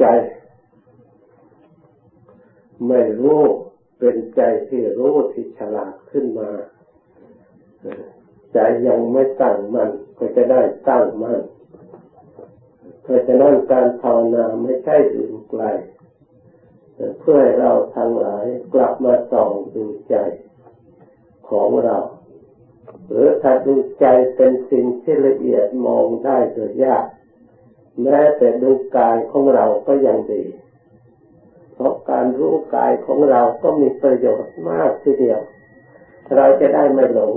ใจ ไม่รู้เป็นใจที่รู้ที่ฉลาดขึ้นมาใจยังไม่ตั้งมันก็จะได้ตั้งมั่นเพราะฉะนั้นการภาวนาไม่ใช่อื่นไกลเพื่อให้เราทั้งหลายกลับมาส่องดูใจของเรา หรือถ้าดูใจเป็นสิ่งที่ละเอียดมองได้โดยยาก แม้แต่ดูกายของเราก็ยังดี เพราะการรู้กายของเราก็มีประโยชน์มากทีเดียว เราจะได้ไม่หลง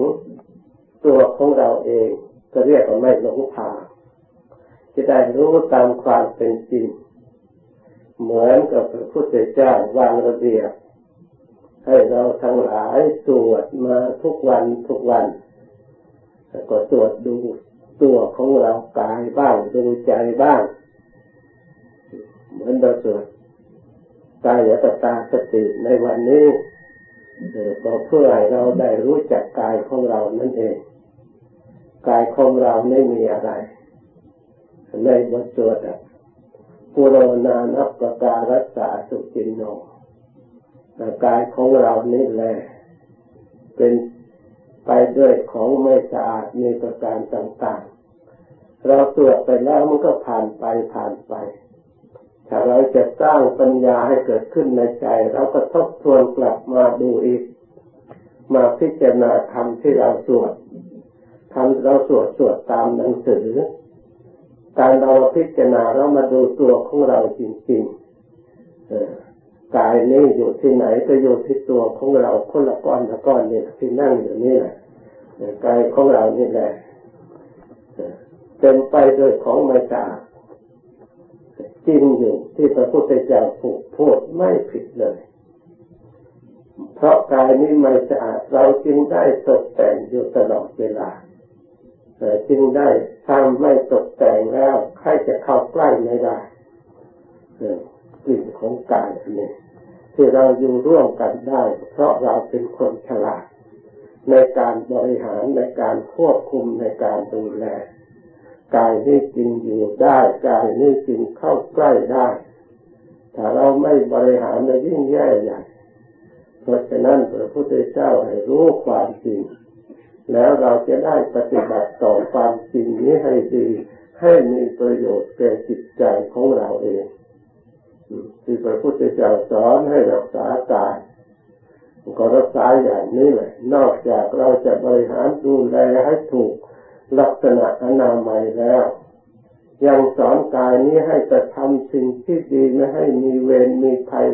ตัวของเราเอง ก็เรียกว่าไม่หลงทางจะได้รู้ตามความเป็นจริง เหมือนกับพระพุทธเจ้าวางระเบียบ ให้เราทั้งหลายสวดมาทุกวันทุกวันก็สวดดู ตัวของเรากายบ้างดูใจบ้าง เหมือนเราสวดกายตตาสติในวันนี้ก็เพื่อให้เราได้รู้จักกายของเรานั่นเอง กายของเราไม่มีอะไร ในบทสวดปุโรนานับประการัสสาสุจินโนกายของเรานี่แหละเป็น ไปด้วยของไม่สะอาดมีประการต่างๆ เราตรวจไปแล้วมันก็ผ่านไปผ่านไป ถ้าเราจะสร้างปัญญาให้เกิดขึ้นในใจ เราก็ทบทวนกลับมาดูอีก มาพิจารณาธรรมที่เราสวดทำเราสวดสวดตามหนังสือ การเราพิจารณาเรามาดูตัวของเราจริงๆกายนี้อยู่ที่ไหนก็อยู่ที่ตัวของเราคนละก้อนละก้อนนี่ที่นั่งอยู่นี่แหละ กายของเรานี่แหละเต็มไปด้วยของไม่สะอาดจริงอยู่ที่พระพุทธเจ้าผูกพูดไม่ผิดเลย เพราะกายนี้ไม่สะอาดเราจึงได้ตกแต่งอยู่ตลอดเวลาจึงได้ทำไม่ตกแต่งแล้วใครจะเข้าใกล้ไม่ได้กลิ่นของกายนนี้ที่เราอยู่ร่วมกันได้ เพราะเราเป็นคนฉลาด ในการบริหารในการควบคุมในการดูแลกายนี้จริงอยู่ได้กายนี้จริงเข้าใกล้ได้ ถ้าเราไม่บริหารในยิ่งแย่ใหญ่เพราะฉะนั้นพระพุทธเจ้าให้รู้ความจริง แล้วเราจะได้ปฏิบัติต่อความจริงนี้ให้ดีให้มีประโยชน์แก่จิตใจของเราเองที่พระพุทธเจ้าสอนให้รักษากาย ก็รักษาอย่างนี้แหละ นอกจากเราจะบริหารดูแลให้ถูกลักษณะอนามัยแล้ว ยังสอนกายนี้ให้กระทำสิ่งที่ดีไม่ให้มีเวรมีภัย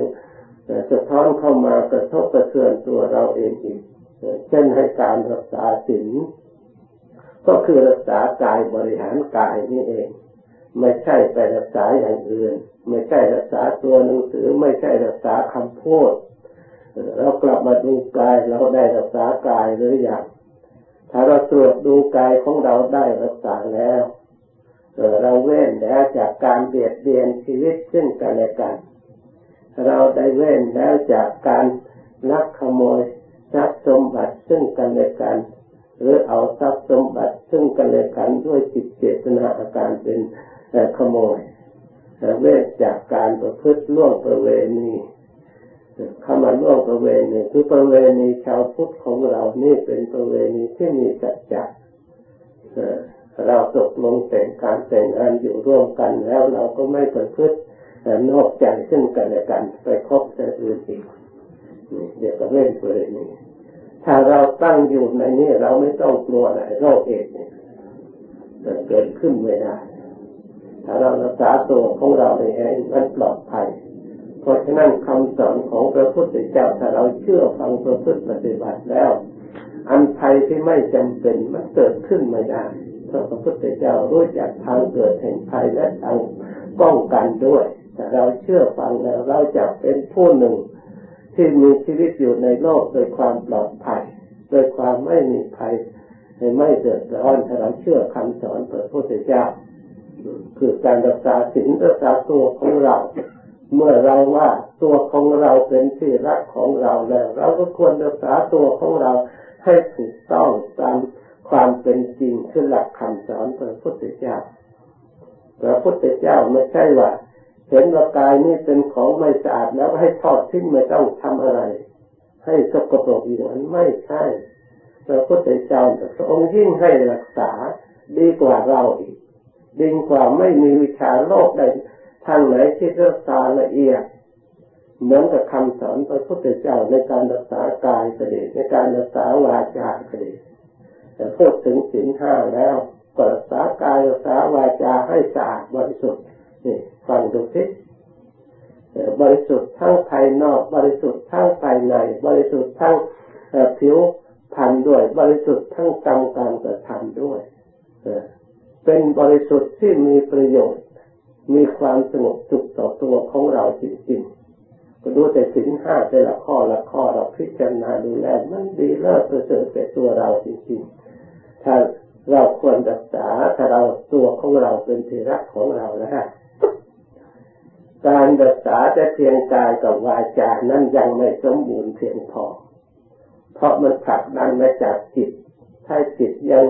สะท้อนเข้ามากระทบกระเทือนตัวเราเองอีก เช่นให้การรักษาศีลก็คือรักษากายบริหารกายนี่เอง ไม่ใช่ไปรักษาอย่างอื่น ไม่ใช่รักษาตัวหนังสือ ไม่ใช่รักษาคำพูด เรากลับมาดูกายเราได้รักษากายหรือยังถ้าเราตรวจดูกายของเราได้รักษาแล้วเราเว้นแล้วจากการเบียดเบียนชีวิตซึ่งกันและกัน เราได้เว้นแล้วจากการลักขโมยทรัพย์สมบัติซึ่งกันและกัน หรือเอาทรัพย์สมบัติซึ่งกันและกันด้วยจิตเจตนาอาการเป็นขโมยเว้นจากการประพฤติล่วงประเวณี คำว่าล่วงประเวณีคือประเวณีชาวพุทธของเรานี่เป็นประเวณีที่มีสัจจะเราตกลงแต่งการแต่งงานอยู่ร่วมกันแล้วเราก็ไม่ประพฤตินอกใจซึ่งกันและกันไปคบแต่อื่นอีกเดี๋ยวก็เล่นประเด็นนี้ถ้าเราตั้งอยู่ในนี้เราไม่ต้องกลัวอะไรโรคเอดเนี่ยเกิดขึ้นไม่ได้ถ้าเรารักษาตัวของเราเองมันปลอดภัย เพราะฉะนั้นคำสอนของพระพุทธเจ้าถ้าเราเชื่อฟังประพฤติปฏิบัติแล้ว อันภัยที่ไม่จำเป็นมันเกิดขึ้นไม่ได้เพราะพระพุทธเจ้ารู้จักทางเกิดแห่งภัยและทางป้องกันด้วยถ้าเราเชื่อฟังแล้วเราจะเป็นผู้หนึ่ง ที่มีชีวิตอยู่ในโลกโดยความปลอดภัยโดยความไม่มีภัยไม่เดือดร้อนถ้าเราเชื่อคำสอนพระพุทธเจ้าคือการรักษาศีลรักษาตัวของเรา เมื่อเราว่าตัวของเราเป็นที่รักของเราแล้ว เราก็ควรรักษาตัวของเราให้ถูกต้องตามความเป็นจริงคือหลักคำสอนพระพุทธเจ้าพระพุทธเจ้าไม่ใช่ว่าเห็นว่ากายนี่เป็นของไม่สะอาดแล้วให้ทอดทิ้งไม่ต้องทำอะไร ให้สกปรกอย่างนั้นไม่ใช่พระพุทธเจ้าพระองค์ยิ่งให้รักษาดีกว่าเราอีกดีกว่าไม่มีวิชาโลกใด ท่างไหนที่รักษาละเอียด เหมือนกับคำสอนพระพุทธเจ้าในการรักษากายก็ดีในการรักษาวาจาก็ดีแต่พูดถึงศีลห้าแล้วก็รักษากายรักษาวาจาให้สะอาดบริสุทธิ์นี่ฟังดูสิบริสุทธิ์ทั้งภายนอก บริสุทธิ์ทั้งภายใน บริสุทธิ์ทั้งผิวพันด้วย บริสุทธิ์ทั้งกรรมการกระทำด้วยเป็นบริสุทธิ์ที่มีประโยชน์ มีความสงบสุขต่อตัวของเราจริงๆก็ดูแต่สินห้าแต่ละข้อละข้อเราพิจารณาดูแลมันดีเลิศประเสริฐแต่ตัวเราจริงๆ ถ้าเราควรรักษาถ้าเราตัวของเราเป็นที่รักของเรานะฮะการรักษาแต่เพียงกายกับวาจานั้นยังไม่สมบูรณ์เพียงพอ เพราะมันผลักดันมาจากจิต ถ้าจิตยัง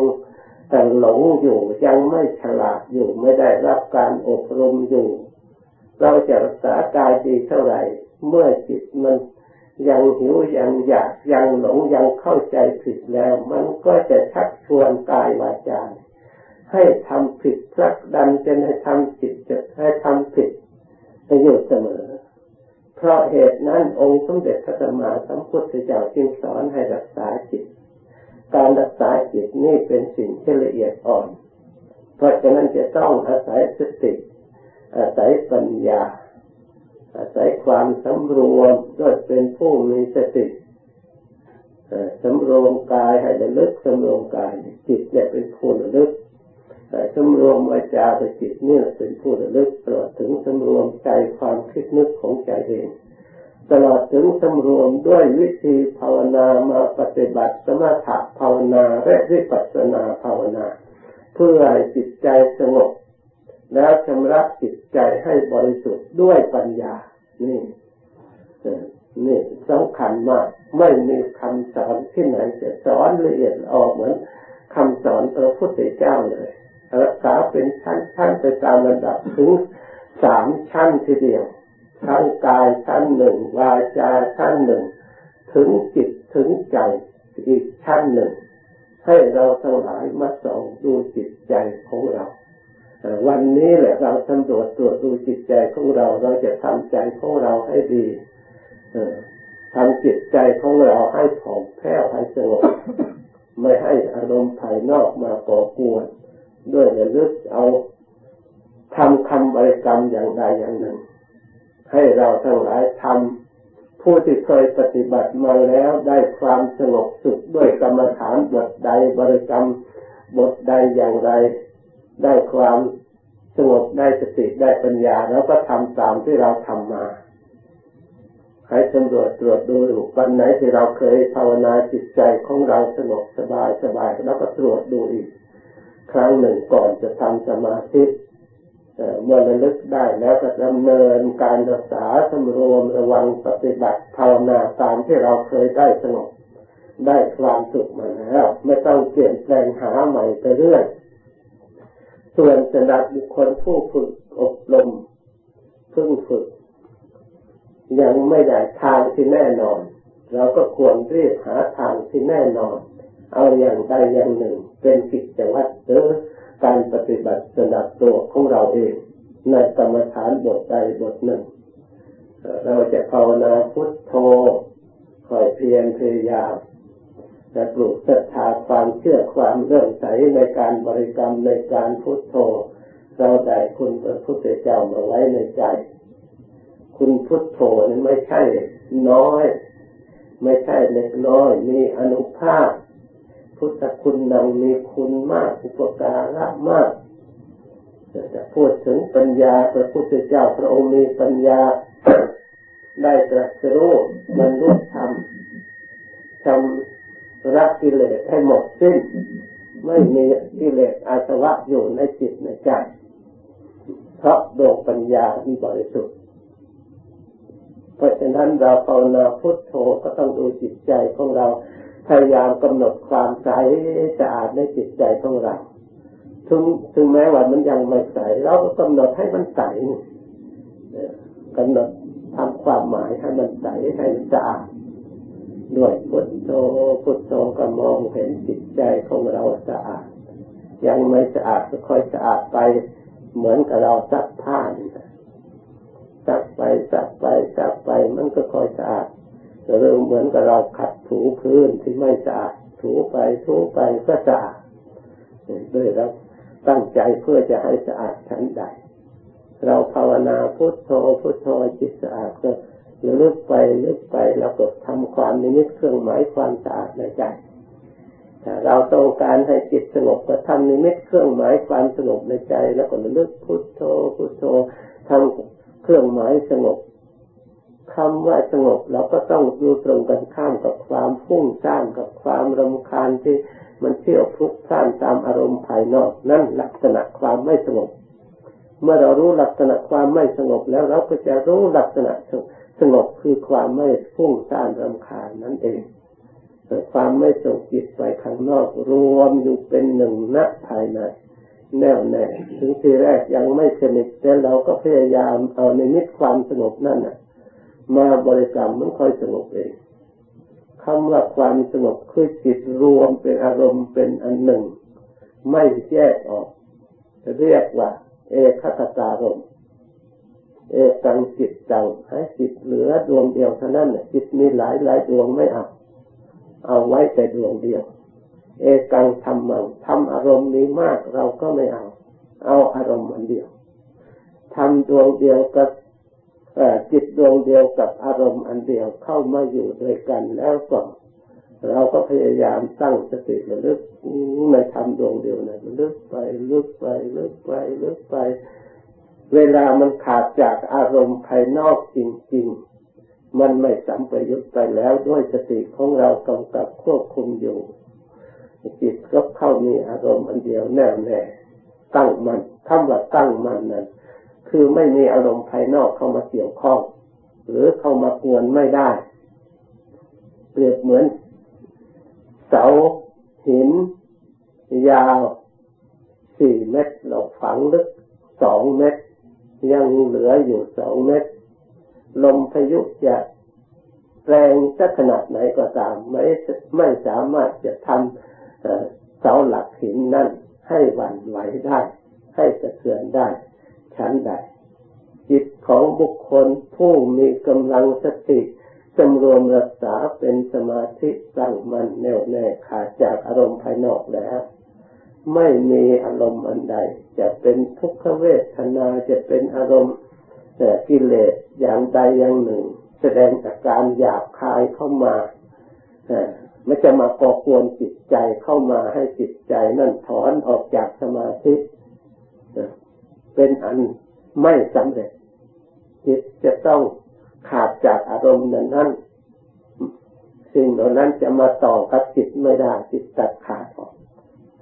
แต่หลงอยู่ยังไม่ฉลาดอยู่ไม่ได้รับการอบรมอยู่ เราจะรักษากายดีเท่าไหร่ เมื่อจิตมันยังหิวยังอยากยังหลงยังเข้าใจผิดแล้ว มันก็จะชักชวนกายวาจาให้ทำผิดพลักดันจะให้ทำผิดจะให้ทำผิดอยู่เสมอ เพราะเหตุนั้นองค์สมเด็จพระสัมมาสัมพุทธเจ้าจึงสอนให้รักษาจิต การรักษาจิตนี่เป็นสิ่งที่ละเอียดอ่อน เพราะฉะนั้นจะต้องอาศัยสติ อาศัยปัญญา อาศัยความสำรวมด้วยเป็นผู้มีสติสำรวมกายให้ระลึกสำรวมกาย จิตเนี่ยเป็นผู้ระลึกสำรวมวาจาไปจิตนี่เป็นผู้ระลึกตลอดถึงสำรวมใจความคิดนึกของใจเอง ตลอดถึงสำรวมด้วยวิธีภาวนามาปฏิบัติสมถะภาวนาและวิปัสสนาภาวนา เพื่อให้จิตใจสงบ แล้วชำระจิตใจให้บริสุทธิ์ด้วยปัญญา นี่นี่สำคัญมาก ไม่มีคำสอนที่ไหนจะสอนละเอียดออกเหมือนคำสอนพระพุทธเจ้าเลยรักษาเป็นชั้นชั้นไปตามระดับถึงสามชั้นทีเดียว ทั้งกายชั้นหนึ่งวาจาชั้นหนึ่ง ถึงจิตถึงใจอีกชั้นหนึ่ง ให้เราทั้งหลายมาส่องดูจิตใจของเราวันนี้แหละเราสำรวจตรวจดูจิตใจของเรา เราจะทำใจของเราให้ดีทำจิตใจของเราให้ผ่องแผ้วให้สงบไม่ให้อารมณ์ภายนอกมาก่อกวน ด้วยระลึกเอาทำคำบริกรรมอย่างใดอย่างหนึ่ง ให้เราทั้งหลายทำผู้ที่เคยปฏิบัติมาแล้วได้ความสงบสุขด้วยกรรมฐานบทใดบริกรรมบทใดอย่างไร ได้ความสงบได้สติได้ปัญญาแล้วก็ทำตามที่เราทำมาให้สำรวจตรวจดูวันไหนที่เราเคยภาวนาจิตใจของเราสงบสบายสบายแล้วก็ตรวจดูอีก ครั้งหนึ่งก่อนจะทำสมาธิ เมื่อระลึกได้แล้วก็ดำเนินการรักษาสำรวมระวังปฏิบัติภาวนาตามที่เราเคยได้สงบได้ความสุขมาแล้ว ไม่ต้องเปลี่ยนแปลงหาใหม่ไปเรื่อยส่วนสำหรับบุคคลผู้ฝึกอบรมเพิ่งฝึก ยังไม่ได้ทางที่แน่นอน เราก็ควรรีบหาทางที่แน่นอน เอาอย่างใดอย่างหนึ่ง เป็นกิจวัตรหรือ การปฏิบัติสนับตัวของเราเองในกรรมฐานบทใดบทหนึ่ง เราจะภาวนาพุทโธคอยเพียรพยายามและปลูกศรัทธาความเชื่อความเรื่อใสในการบริกรรมในการพุทโธ เราได้คุณพระพุทธเจ้ามาไว้ในใจ คุณพุทโธนี่ไม่ใช่น้อย ไม่ใช่เล็กน้อยมีอนุภาพ พุทธคุณนังมีคุณมากอุปการะมากจะพูดถึงปัญญาพระพุทธเจ้าพระองค์มีปัญญาได้ตรัสรู้บรรลุธรรมทำรักกิเลสให้หมดสิ้น ไม่มีกิเลสอาสวะอยู่ในจิตในใจเพราะดวงปัญญาที่บริสุทธิ์เพราะฉะนั้นเราภาวนาพุทโธก็ต้องดูจิตใจของเรา พยายามกำหนดความใสสะอาดในจิตใจของเราถึงถึงแม้ว่ามันยังไม่ใสเราก็กำหนดให้มันใสกำหนดทำความหมายให้มันใสให้สะอาดด้วยพุทโธพุทโธก็มองเห็นจิตใจของเราสะอาด ยังไม่สะอาดก็ค่อยสะอาดไป เหมือนกับเราซักผ้าซักไปซักไปซักไปมันก็ค่อยสะอาด หรือเหมือนกับเราขัดถูพื้นที่ไม่สะอาดถูไปถูไปก็สะอาดด้วยเราตั้งใจเพื่อจะให้สะอาดชั้นใด เราภาวนาพุทโธพุทโธจิตสะอาดก็ลึกไปลึกไปเราก็ทำความนิมิตเครื่องหมายความสะอาดในใจถ้าเราต้องการให้จิตสงบก็ทำนิมิตเครื่องหมายความสงบในใจ แล้วก็ลึกพุทโธพุทโธทำเครื่องหมายสงบ คำว่าสงบเราก็ต้องดูตรงกันข้ามกับความฟุ้งซ่านกับความรำคาญที่มันเที่ยวพลุกพล่านตามอารมณ์ภายนอก นั่นลักษณะความไม่สงบ เมื่อเรารู้ลักษณะความไม่สงบแล้วเราก็จะรู้ลักษณะสงบคือความไม่ฟุ้งซ่านรำคาญนั่นเองแต่ความไม่ส่งจิตไปข้างนอก รวมอยู่เป็นหนึ่งณภายในแน่วแน่ถึงทีแรกยังไม่สนิทแต่เราก็พยายามเอาในมิตความสงบนั่นน่ะ มาบริกรรมมันค่อยสงบเองคำว่าความสงบคือจิตรวมเป็นอารมณ์เป็นอันหนึ่ง ไม่แยกออก เรียกว่า เอคตตารมเอกังจิตจังให้จิตเหลือดวงเดียวเท่านั้นจิตมีหลายหลายดวงไม่เอาเอาไว้แต่ดวงเดียว เอกังทำมังทำอารมณ์นี้มากเราก็ไม่เอา เอาอารมณ์อันเดียวทำดวงเดียวกับ จิตดวงเดียวกับอารมณ์อันเดียวเข้ามาอยู่ด้วยกันแล้วก็เราก็พยายามตั้งสติระลึกในทำดวงเดียวนะลึกไปลึกไปลึกไปลึกไป เวลามันขาดจากอารมณ์ภายนอกจริง ๆ มันไม่สัมปยุตไปแล้วด้วยสติของเรากำกับควบคุมอยู่จิตก็เข้ามีอารมณ์อันเดียวแน่แน่ตั้งมันคำว่าตั้งมันนั้น คือไม่มีอารมณ์ภายนอกเข้ามาเกี่ยวข้อง หรือเข้ามากวนไม่ได้ เปรียบเหมือน เสาหิน ยาวสี่เมตรเราฝังลึกสองเมตร ยังเหลืออยู่สองเมตร ลมพายุจะแรงจะขนาดไหนก็ตาม ไม่ไม่สามารถจะทำเสาหลักหินนั่นให้หวั่นไหวได้ ให้สะเทือนได้ ฉันใดจิตของบุคคลผู้มีกำลังสติสำรวมรักษาเป็นสมาธิตั้งมั่นแน่วแน่ขาดจากอารมณ์ภายนอกแล้ว ไม่มีอารมณ์อันใด จะเป็นทุกขเวทนาจะเป็นอารมณ์แต่กิเลสอย่างใดอย่างหนึ่ง แสดงอาการหยาบคายเข้ามาไม่จะมาก่อกวนจิตใจเข้ามาให้จิตใจนั่นถอนออกจากสมาธิ เป็นอันไม่สำเร็จจิตจะต้องขาดจากอารมณ์นั้นนั้นสิ่งเหล่านั้นจะมาต่อกับจิตไม่ได้จิตตัดขาดออก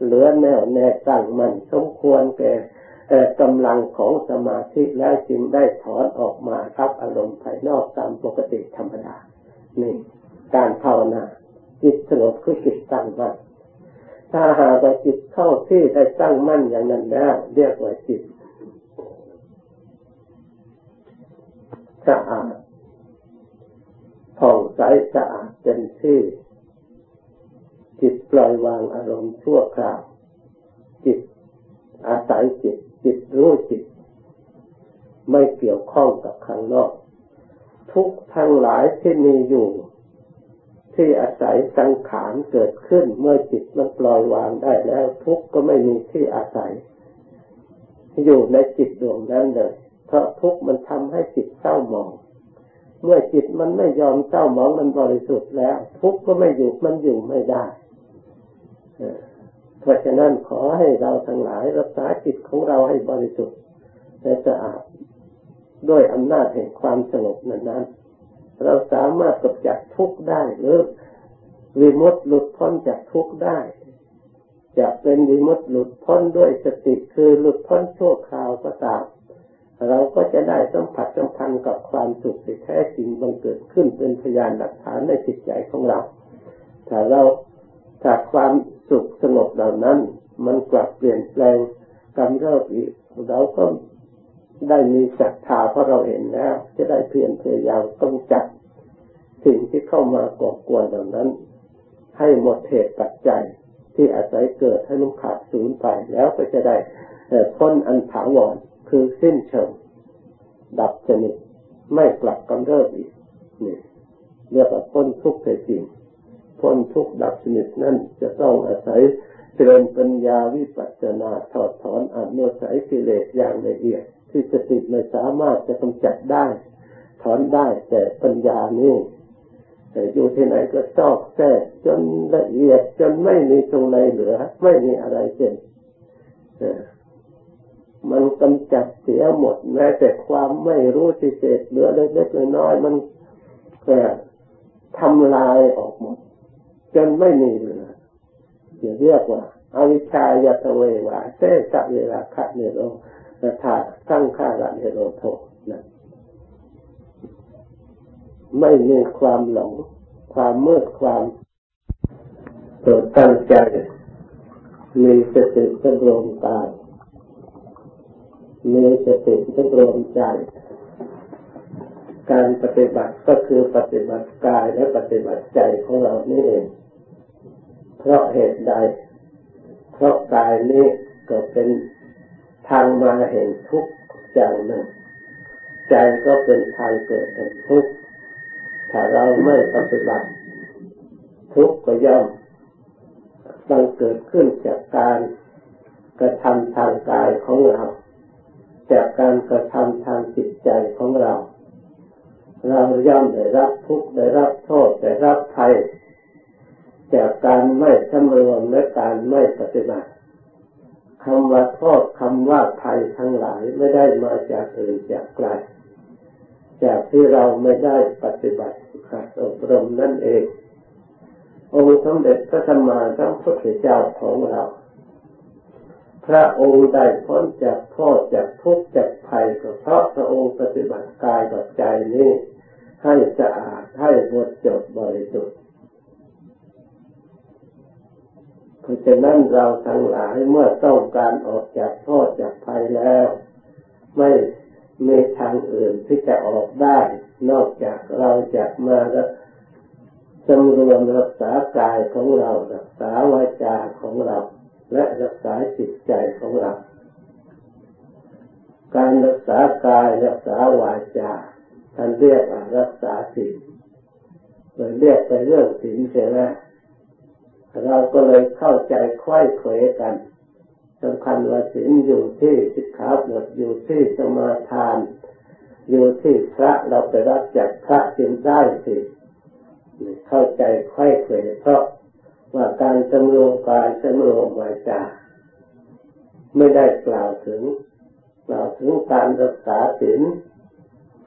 เหลือแน่แน่ตั้งมันสมควรแก่กำลังของสมาธิแล้วจึงได้ถอนออกมารับอารมณ์ภายนอกตามปกติธรรมดานี่การภาวนาจิตสงบคือจิตตั้งมั่นถ้าหากว่าจิตเข้าที่ได้ตั้งมั่นอย่างนั้นแล้วเรียกว่าจิต สะอาดผ่องใสสะอาดเป็นที่จิตปล่อยวางอารมณ์ชั่วคราว จิตอาศัยจิต จิตรู้จิต ไม่เกี่ยวข้องกับข้างนอก ทุกทั้งหลายที่มีอยู่ ที่อาศัยสังขารเกิดขึ้นเมื่อจิตมันปล่อยวางได้แล้ว ทุกก็ไม่มีที่อาศัย อยู่ในจิตดวงนั้นเลย ราะทุกข์มันทำให้จิตเศร้าหมอง เมื่อจิตมันไม่ยอมเศร้าหมองมันบริสุทธิ์แล้ว ทุกข์ก็ไม่อยู่มันอยู่ไม่ได้เพราะฉะนั้นขอให้เราทั้งหลายรักษาจิตของเราให้บริสุทธิ์และสะอาดด้วยอำนาจแห่งความสงบนั้นนเราสามารถกำจัดทุกข์ได้หรือวิมุตติหลุดพ้นจากทุกข์ได้ จะเป็นวิมุตติหลุดพ้นด้วยสติคือหลุดพ้นชั่วคราวก็ตาม เราก็จะได้สัมผัสสัมพันธ์กับความสุขที่แท้จริงบังเกิดขึ้นเป็นพยานหลักฐานในจิตใจของเรา ถ้าเราถ้าความสุขสงบเหล่านั้น มันกลับเปลี่ยนแปลงกำเริบอีกเราก็ได้มีศรัทธาเพราะเราเห็นแล้ว จะได้เพียรพยายามต้องจัดสิ่งที่เข้ามาก่อกวนเหล่านั้น ให้หมดเหตุปัจจัยที่อาศัยเกิดให้มันขาดสูญไปแล้วก็จะได้พ้นอันถาวร คือสิ้นเชิง ดับชนิดไม่กลับกำเริบอีกนี่เรียกว่าพ้นทุกข์แท้จริงพ้นทุกข์ดับชนิดนั้นจะต้องอาศัยเจริญปัญญาวิปัสสนาถอดถอนอนุสัยกิเลสอย่างละเอียด ที่สติไม่สามารถจะกำจัดได้ ถอนได้แต่ปัญญานี่แต่อยู่ที่ไหนก็ซอกแทกจนละเอียดจนไม่มีตรงไหนเหลือ ไม่มีอะไรเป็น มันกำจัดเสียหมดแม้แต่ความไม่รู้ที่เศษเหลือเล็กๆน้อยๆมันทำลายออกหมด จนไม่มีเหลือจะเรียกว่าอวิชายาตเววาเสสเวลาคะเนโรธาตั้งข้าระเนโรโทนะไม่มีความหลง ความมืดความโปรดตั้งใจมีสติสำรวมตา มีสติสำรวมใจ การปฏิบัติก็คือปฏิบัติกายและปฏิบัติใจของเรานี่เอง เพราะเหตุใด เพราะกายนี้ก็เป็นทางมาเห็นทุกข์อย่างหนึ่ง ใจก็เป็นทางเกิดแห่งทุกข์ถ้าเราไม่ปฏิบัติทุกข์ก็ย่อมบังเกิดขึ้นจากการกระทำทางกายของเรา จากการกระทำทางจิตใจของเรา เราย่อมได้รับทุกข์ได้รับโทษได้รับภัย จากการไม่สำรวมและการไม่ปฏิบัติคำว่าโทษคำว่าภัยทั้งหลายไม่ได้มาจากอื่นจากไกลจากที่เราไม่ได้ปฏิบัติขัดอบรมนั่นเอง องค์สมเด็จพระสัมมาสัมพุทธเจ้าของเรา พระองค์ได้พ้นจากโทษจากทุกข์จากภัยก็เพราะพระองค์ปฏิบัติกายกับใจนี้ให้สะอาดให้หมดจดบริสุทธิ์เพราะฉะนั้นเราทั้งหลายเมื่อต้องการออกจากโทษจากภัยแล้ว ไม่มีทางอื่นที่จะออกได้ นอกจากเราจะมาสำรวมรักษากายของเรารักษาวาจาของเรา และรักษาจิตใจของเรา การรักษากายรักษาวาจาท่านเรียกว่ารักษาศีลเลยเรียกไปเรื่องศีลเสียแล้วเราก็เลยเข้าใจค่อยเขวกันสำคัญว่าศีลอยู่ที่สิกขาบทอยู่ที่สมาทาน อยู่ที่พระเราไปรับจากพระจึงได้สิเข้าใจค่อยเขวเพราะ ว่าการสำรวมกายสำรวมวาจาไม่ได้กล่าวถึงกล่าวถึงการรักษาศีล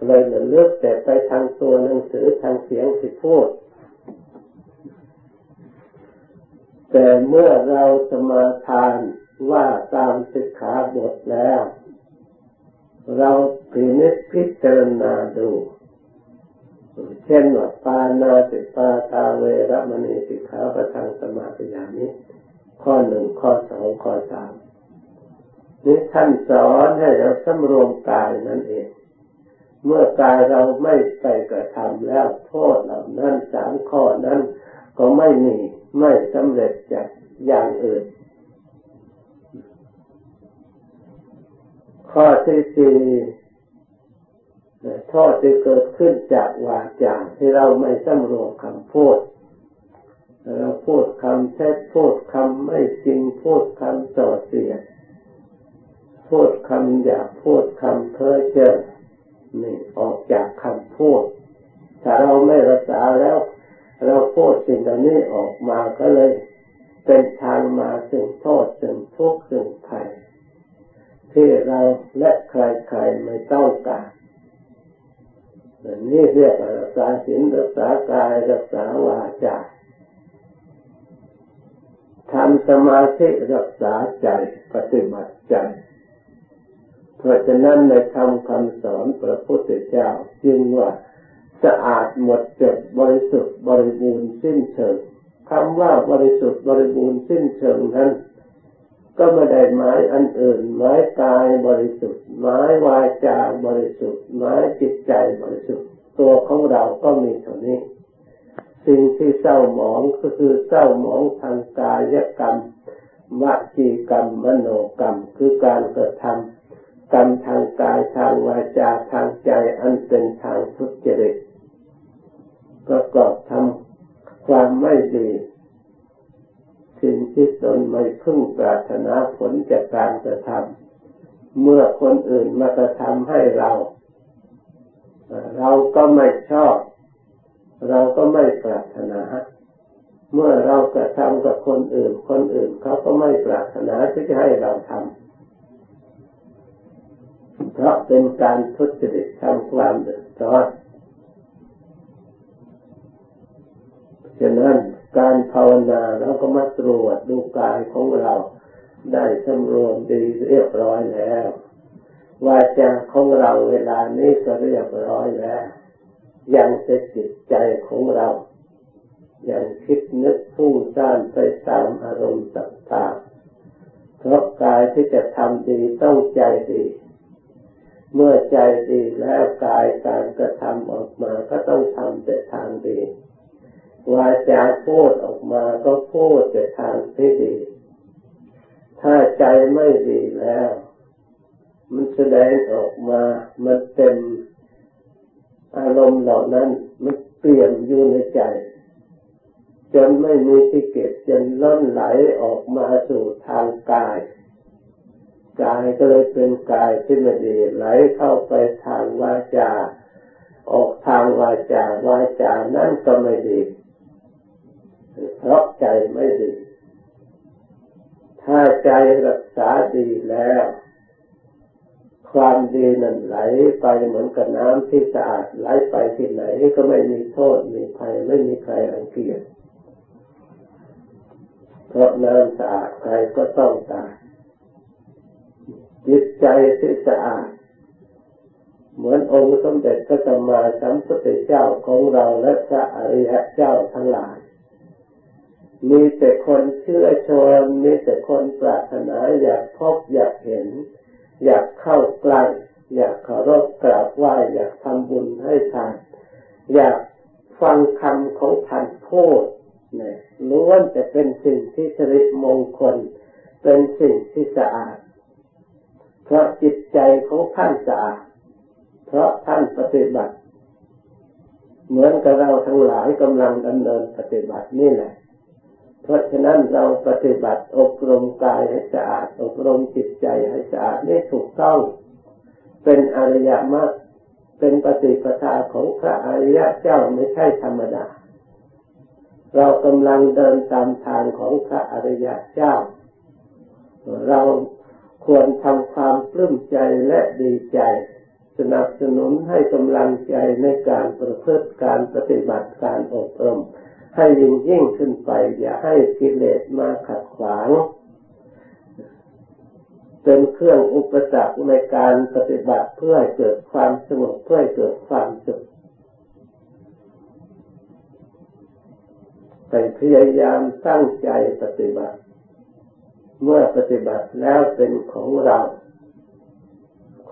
เลยเหลือเลือกแต่ไปทางตัวหนังสือทางเสียงที่พูด แต่เมื่อเราสมาทานว่าตามสิกขาบทแล้ว เราพินิจพิจารณาดู เช่นว่าปานาติปาตาเวรมณีสิกขาประทางสมาธิยานิข้อหนึ่งข้อสองข้อสามนี่ท่านสอนให้เราสำรวมกายนั่นเอง เมื่อกายเราไม่ไปกระทำแล้วโทษเหล่านั้นสามข้อนั้น ก็ไม่มีไม่สำเร็จจากอย่างอื่น ข้อที่สี่ โทษที่เกิดขึ้นจากวาจาที่เราไม่สำรวมคำพูด เราพูดคำเท็จพูดคำไม่จริงพูดคำส่อเสียดพูดคำหยาพูดคำเพ้อเจ้อนี่ออกจากคำพูด ถ้าเราไม่รักษาแล้ว เราพูดสิ่งเหล่านี้ออกมาก็เลย เป็นทางมาสึ่งโทษสึ่งทุกข์สึ่งภัยที่เราและใครๆไม่ต้องการ นี่เรียกว่ารักษาศีลรักษากายรักษาวาจาทำสมาธิรักษาใจปฏิบัติใจ เพราะฉะนั้นในธรรมคำสอนพระพุทธเจ้าจึงว่าสะอาดหมดจดบริสุทธิ์บริบูรณ์สิ้นเชิงคำว่าบริสุทธิ์บริบูรณ์สิ้นเชิงนั้น ก็ไม่ได้หมายอันอื่นหมายกายบริสุทธิ์หมายวาจาบริสุทธิ์หมายจิตใจบริสุทธิ์ ตัวของเราก็มีเท่านี้ สิ่งที่เศร้าหมองก็คือเศร้าหมองทางกายกรรมวจีกรรมมโนกรรม คือการกระทำกรรมทางกายทางวาจาทางใจอันเป็นทางทุจริตประกอบทำความไม่ดี สิ่งที่ตนไม่พึ่งปรารถนาผลจากการกระทำเมื่อคนอื่นมากระทำให้เรา เราก็ไม่ชอบ เราก็ไม่ปรารถนา เมื่อเรากระทำกับคนอื่น คนอื่นเขาก็ไม่ปรารถนาที่จะให้เราทำเพราะเป็นการทุจริตทำความเดือดร้อนฉะนั้น การภาวนาเราก็มาตรวจดูกายของเรา ได้สำรวมดีเรียบร้อยแล้ววาจาของเราเวลานี้ก็เรียบร้อยแล้ว ยังจะจิตใจของเรายังคิดนึกฟุ้งซ่านไปตามอารมณ์ต่างๆเพราะกายที่จะทำดีต้องใจดี เมื่อใจดีแล้วกายการกระทำออกมาก็ต้องทำแต่ทางดี วาจาพูดออกมาก็พูดแต่ทางที่ดี ถ้าใจไม่ดีแล้ว มันแสดงออกมา มันเป็นอารมณ์เหล่านั้น มันเปลี่ยนอยู่ในใจ จนไม่มีที่เก็บจนล้นไหลออกมาสู่ทางกายกายก็เลยเป็นกายที่ไม่ดีไหลเข้าไปทางวาจา ออกทางวาจาวาจานั้นก็ไม่ดี เพราะใจไม่ดี ถ้าใจรักษาดีแล้ว ความดีนั้นไหลไปเหมือนกับน้ำที่สะอาดไหลไปที่ไหนก็ไม่มีโทษมีภัยไม่มีใครรังเกียจเพราะน้ำสะอาดใครก็ต้องตายจิตใจที่สะอาดเหมือนองค์สมเด็จพระสัมมาสัมพุทธเจ้าของเราและพระอริยะเจ้าทั้งหลาย มีแต่คนเชื่อชนมีแต่คนปรารถนาอยากพบอยากเห็น อยากเข้าใกล้อยากเคารพกราบไหว้อยากทำบุญให้ทานอยากฟังคำของท่านพูดเนี่ยล้วนแต่เป็นสิ่งที่สริมงคล เป็นสิ่งที่สะอาด เพราะจิตใจของท่านสะอาด เพราะท่านปฏิบัติ เหมือนกับเราทั้งหลายกำลังดำเนินปฏิบัตินี่แหละ เพราะฉะนั้นเราปฏิบัติอบรมกายให้สะอาด อบรมจิตใจให้สะอาดนี่ถูกต้อง เป็นอริยมรรคเป็นปฏิปทาของพระอริยเจ้าไม่ใช่ธรรมดา เรากำลังเดินตามทางของพระอริยเจ้า เราควรทำความปลื้มใจและดีใจ สนับสนุนให้กำลังใจในการประพฤติการปฏิบัติการอบรม ให้ยิ่งยิ่งขึ้นไป อย่าให้กิเลสมาขัดขวางเป็นเครื่องอุปสรรคในการปฏิบัติเพื่อให้เกิดความสงบเพื่อให้เกิดความสุขแต่พยายามตั้งใจปฏิบัติ เมื่อปฏิบัติแล้วเป็นของเรา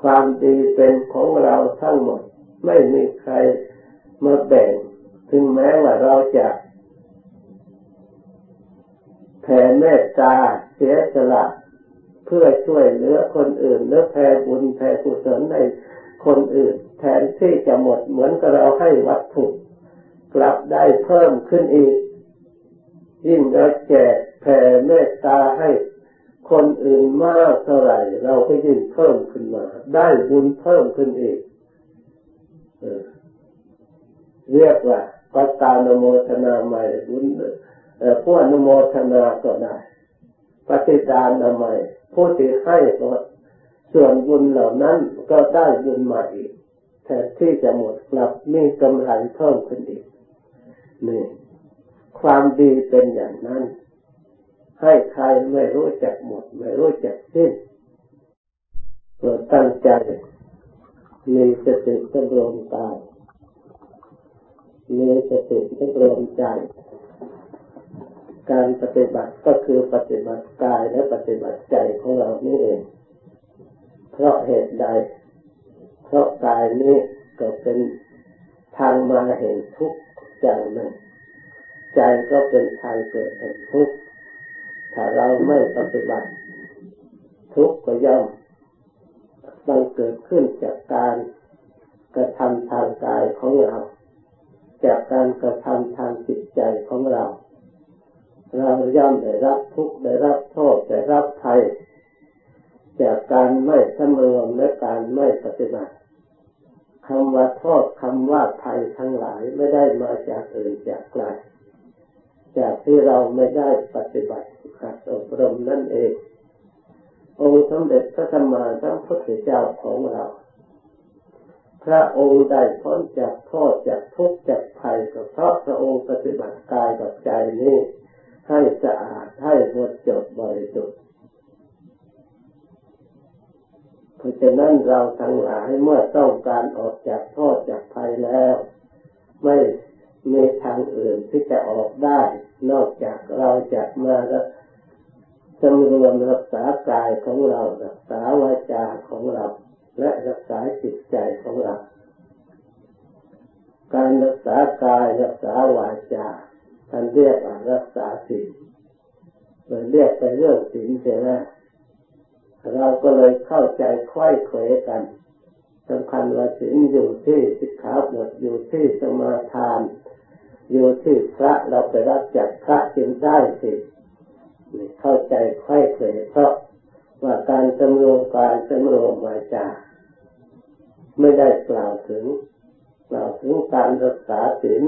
ความดีเป็นของเราทั้งหมด ไม่มีใครมาแบ่ง ถึงแม้ว่าเราจะ แผ่เมตตาเสียสละเพื่อช่วยเหลือคนอื่นหรือแผ่บุญแผ่กุศลในคนอื่น แทนที่จะหมดเหมือนกับเราให้วัตถุกลับได้เพิ่มขึ้นอีก ยิ่งเราแจกแผ่เมตตาให้คนอื่นมากเท่าไหร่ เราก็ยิ่งเพิ่มขึ้นมา ได้บุญเพิ่มขึ้นอีกเรียกว่าปัตตานโมทนาใหม่บุญ ผู้อนุโมทนาก็ได้ ปฏิดานทำไมผู้ที่ให้ก็ส่วนบุญเหล่านั้นก็ได้บุญมาอีกแทนที่จะหมดกลับมีกำไรเพิ่มขึ้นอีกนี่ความดีเป็นอย่างนั้น ให้ใครไม่รู้จักหมด ไม่รู้จักสิ้นโปรดตั้งใจมีสติสำรวมตายมีสติสำรวมใจ การปฏิบัติก็คือปฏิบัติกายและปฏิบัติใจของเรานี่เอง เพราะเหตุใด เพราะกายนี้ก็เป็นทางมาเห็นทุกข์อย่างหนึ่ง ใจก็เป็นทางเกิดแห่งทุกข์ถ้าเราไม่ปฏิบัติ ทุกข์ก็ย่อมบังเกิดขึ้นจากการกระทำทางกายของเรา จากการกระทำทางจิตใจของเรา เราย่อมได้รับทุกข์ได้รับโทษได้รับภัยจากการไม่สำรวมและการไม่ปฏิบัติคำว่าโทษคำว่าภัยทั้งหลายไม่ได้มาจากอื่นจากไกลจากที่เราไม่ได้ปฏิบัติขัดอบรมนั่นเอง องค์สมเด็จพระธรรมาสัมพุทธเจ้าของเรา พระองค์ได้พ้นจากโทษจากทุกข์จากภัยก็เพราะพระองค์ปฏิบัติกายกับใจนี้ ให้สะอาดให้หมดจดบริสุทธิ์เพราะฉะนั้นเราทั้งหลายเมื่อต้องการออกจากโทษจากภัยแล้ว ไม่มีทางอื่นที่จะออกได้ นอกจากเราจะมาสำรวมรักษากายของเรา รักษาวาจาของเรา และรักษาจิตใจของเรา การรักษากายรักษาวาจา ท่านเรียกรักษาศีลเลยเรียกไปเรื่องศีลเสียแล้วเราก็เลยเข้าใจค่อยเขวกันสำคัญว่าศีลอยู่ที่สิกขาบทอยู่ที่สมาทาน อยู่ที่พระเราไปรับจากพระจึงได้สิเข้าใจค่อยเคยเพราะว่าการสำรวมกายสำรวมวาจาไม่ได้กล่าวถึงกล่าวถึงการรักษาศีล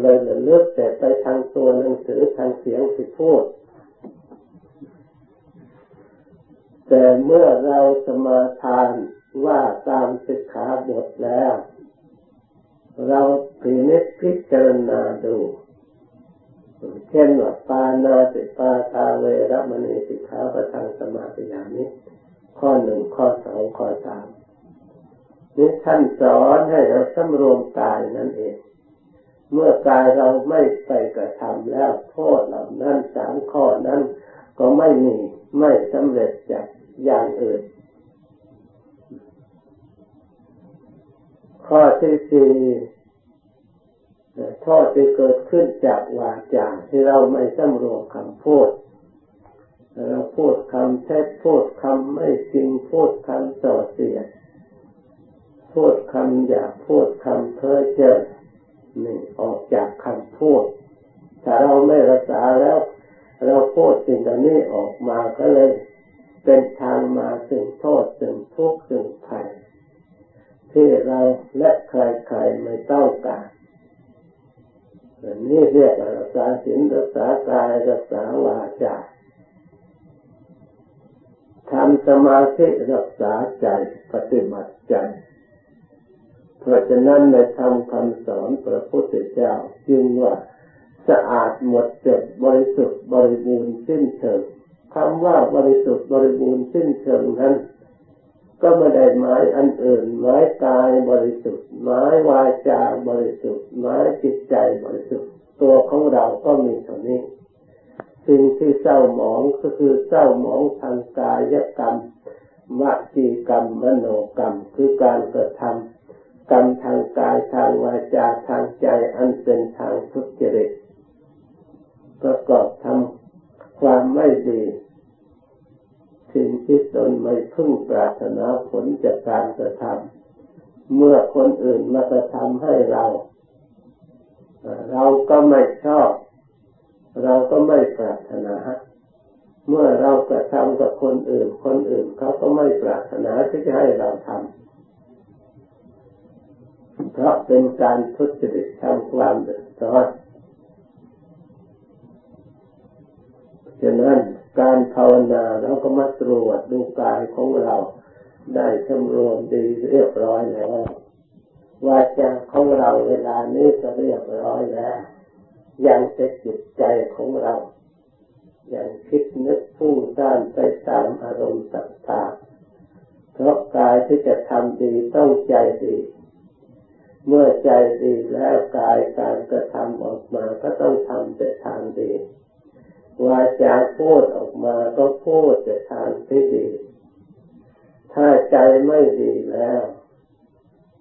เลยเลือกแต่ไปทางตัวหนังสือทางเสียงที่พูด แต่เมื่อเราสมาทานว่าตามสิกขาบทแล้ว เราพินิจพิจารณาดู เช่นว่าปานาติปาตาเวรมณีสิกขาประทังสมาธิยานิข้อหนึ่งข้อสองข้อสามนี่ท่านสอนให้เราสำรวมกายนั่นเอง เมื่อกายเราไม่ไปกระทำแล้วโทษเหล่านั้นสามข้อนั้น ก็ไม่มีไม่สำเร็จจากอย่างอื่น ข้อที่สี่โทษที่เกิดขึ้นจากวาจาที่เราไม่สำรวมคำพูด เราพูดคำเท็จพูดคำไม่จริงพูดคำส่อเสียดพูดคำหยาพูดคำเพ้อเจ้อ นี่ออกจากคำพูด ถ้าเราไม่รักษาแล้ว เราพูดสิ่งนี้ออกมาก็เลย เป็นทางมาถึงโทษถึงทุกข์ถึงภัยที่เราและใครๆไม่ต้องการนี่เรียกรักษาศีลรักษากายรักษาวาจาทำสมาธิรักษาใจปฏิบัติใจ เพราะฉะนั้นในธรรมคำสอนพระพุทธเจ้าจึงว่าสะอาดหมดจดบริสุทธิ์บริบูรณ์สิ้นเชิงคำว่าบริสุทธิ์บริบูรณ์สิ้นเชิงนั้น ก็ไม่ได้หมายอันอื่นหมายกายบริสุทธิ์หมายวาจาบริสุทธิ์หมายจิตใจบริสุทธิ์ตัวของเราก็มีเท่านี้สิ่งที่เศร้าหมองก็คือเศร้าหมองทางกายกรรมวจีกรรมมโนกรรม คือการกระทำ กรรมทางกายทางวาจาทางใจอันเป็นทางทุจริตประกอบทำความไม่ดีสิ่งที่ตนไม่พึ่งปรารถนาผลจากการกระทำเมื่อคนอื่นมากระทำให้เรา เราก็ไม่ชอบ เราก็ไม่ปรารถนา เมื่อเรากระทำกับคนอื่น คนอื่นเขาก็ไม่ปรารถนาที่จะให้เราทำ เพราะเป็นการทุจริตทำความเดือดร้อนฉะนั้นการภาวนาเราก็มาตรวจดูกายของเราได้สำรวมดีเรียบร้อยแล้ววาจาของเราเวลานี้ก็เรียบร้อยแล้ว ยังจะจิตใจของเราอย่างคิดนึกพุ่งซ่านไปตามอารมณ์ต่างๆเพราะกายที่จะทำดีต้องใจดี เมื่อใจดีแล้วกายการกระทำออกมาก็ต้องทำแต่ทางดีวาจาพูดออกมาก็พูดแต่ทางที่ดี ถ้าใจไม่ดีแล้ว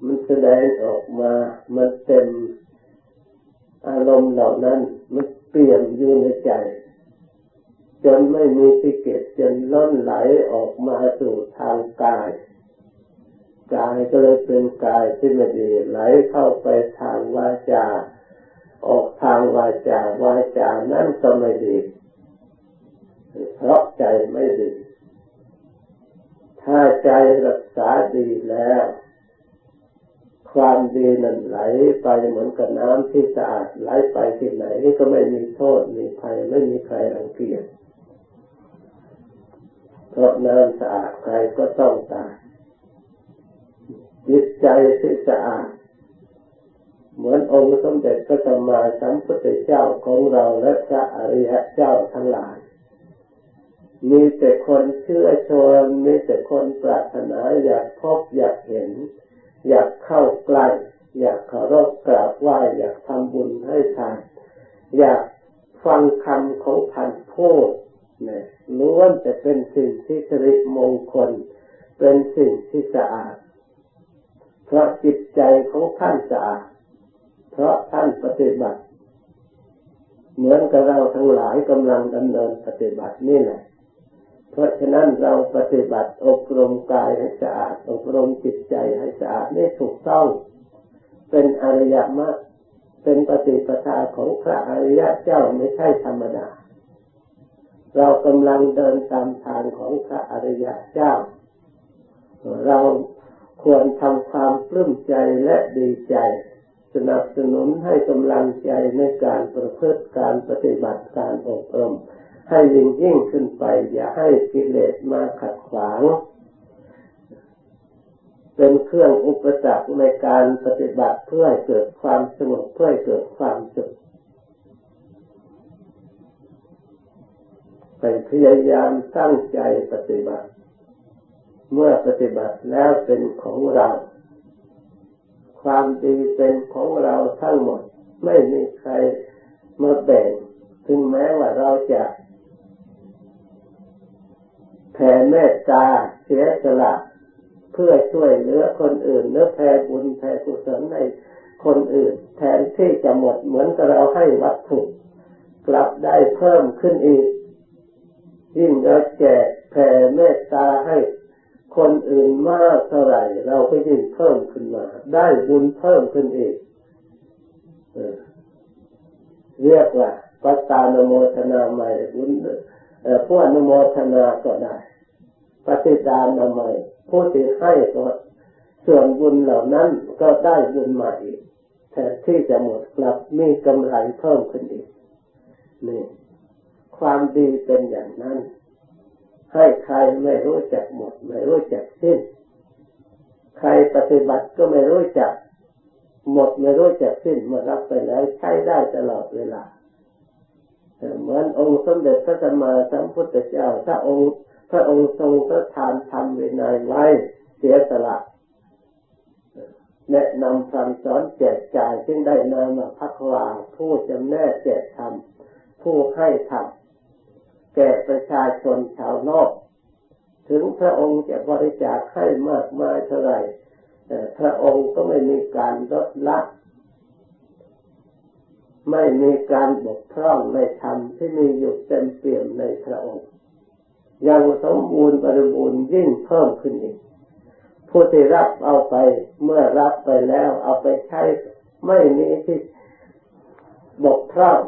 มันแสดงออกมา มันเต็มอารมณ์เหล่านั้น มันเปลี่ยนอยู่ในใจ จนไม่มีที่เก็บจนล้นไหลออกมาสู่ทางกาย กายก็เลยเป็นกายที่ไม่ดีไหลเข้าไปทางวาจา ออกทางวาจาวาจานั่นก็ไม่ดี เพราะใจไม่ดี ถ้าใจรักษาดีแล้ว ความดีนั้นไหลไปเหมือนกับน้ำที่สะอาดไหลไปที่ไหนก็ไม่มีโทษมีภัยไม่มีใครรังเกียจเพราะน้ำสะอาดใครก็ต้องตาย จิตใจที่สะอาดเหมือนองค์สมเด็จพระสัมมาสัมพุทธเจ้าของเราและพระอริยเจ้าทั้งหลาย มีแต่คนเชื่อชมมีแต่คนปรารถนาอยากพบอยากเห็น อยากเข้าใกล้อยากเคารพกราบไหว้อยากทำบุญให้ทานอยากฟังคำของท่านพูดเนี่ยล้วนแต่เป็นสิ่งที่สิริมงคล เป็นสิ่งที่สะอาด เพราะจิตใจของท่านสะอาดเพราะท่านปฏิบัติ เหมือนกับเราทั้งหลายกำลังดำเนินปฏิบัตินี่แหละ เพราะฉะนั้นเราปฏิบัติอบรมกายให้สะอาด อบรมจิตใจให้สะอาดนี่ถูกต้อง เป็นอริยมรรคเป็นปฏิปทาของพระอริยเจ้าไม่ใช่ธรรมดาเรากำลังเดินตามทางของพระอริยเจ้า เรา ควรทำความปลื้มใจและดีใจ สนับสนุนให้กำลังใจในการประพฤติการปฏิบัติการอบรม ให้ยิ่งยิ่งขึ้นไป อย่าให้กิเลสมาขัดขวาง เป็นเครื่องอุปสรรคในการปฏิบัติเพื่อให้เกิดความสงบเพื่อให้เกิดความสุขไปพยายามตั้งใจปฏิบัติ เมื่อปฏิบัติแล้วเป็นของเรา ความดีเป็นของเราทั้งหมด ไม่มีใครมาแบ่ง ถึงแม้ว่าเราจะแผ่เมตตาเสียสละเพื่อช่วยเหลือคนอื่นเนื้อแผ่บุญแผ่กุศลในคนอื่น แทนที่จะหมดเหมือนกับเราให้วัตถุกลับได้เพิ่มขึ้นอีกยิ่งเราแจกแผ่เมตตาให้ คนอื่นมากเท่าไหร่ เราก็ยิ่งเพิ่มขึ้นมา ได้บุญเพิ่มขึ้นอีกเรียกว่าปัตตานโมทนาใหม่บุญผู้อนุโมทนาก็ได้ปฏิดานาใหม่ผู้ที่ให้ก็ส่วนบุญเหล่านั้นก็ได้บุญใหม่อีกแทนที่จะหมดกลับมีกำไรเพิ่มขึ้นอีกนี่ความดีเป็นอย่างนั้น ให้ใครไม่รู้จักหมด ไม่รู้จักสิ้น ใครปฏิบัติก็ไม่รู้จัก หมดไม่รู้จักสิ้นเมื่อรับไปแล้วใช้ได้ตลอดเวลาเหมือนองค์สมเด็จพระสัมมาสัมพุทธเจ้าถ้าองค์พระองค์ทรงพระทานธรรมวินัยไว้เสียสละแนะนำคำสอนแจกจ่ายจึงได้นามพักวาผู้จำแนกแจกธรรมผู้ให้ธรรม แก่ประชาชนชาวนอกถึงพระองค์จะบริจาคให้มากมายเท่าไรแต่พระองค์ก็ไม่มีการลดละไม่มีการบกพร่องในธรรมที่มีอยู่เต็มเปี่ยมในพระองค์ ยังสมบูรณ์บริบูรณ์ยิ่งเพิ่มขึ้นอีกผู้ที่รับเอาไปเมื่อรับไปแล้วเอาไปใช้ไม่มีที่บกพร่อง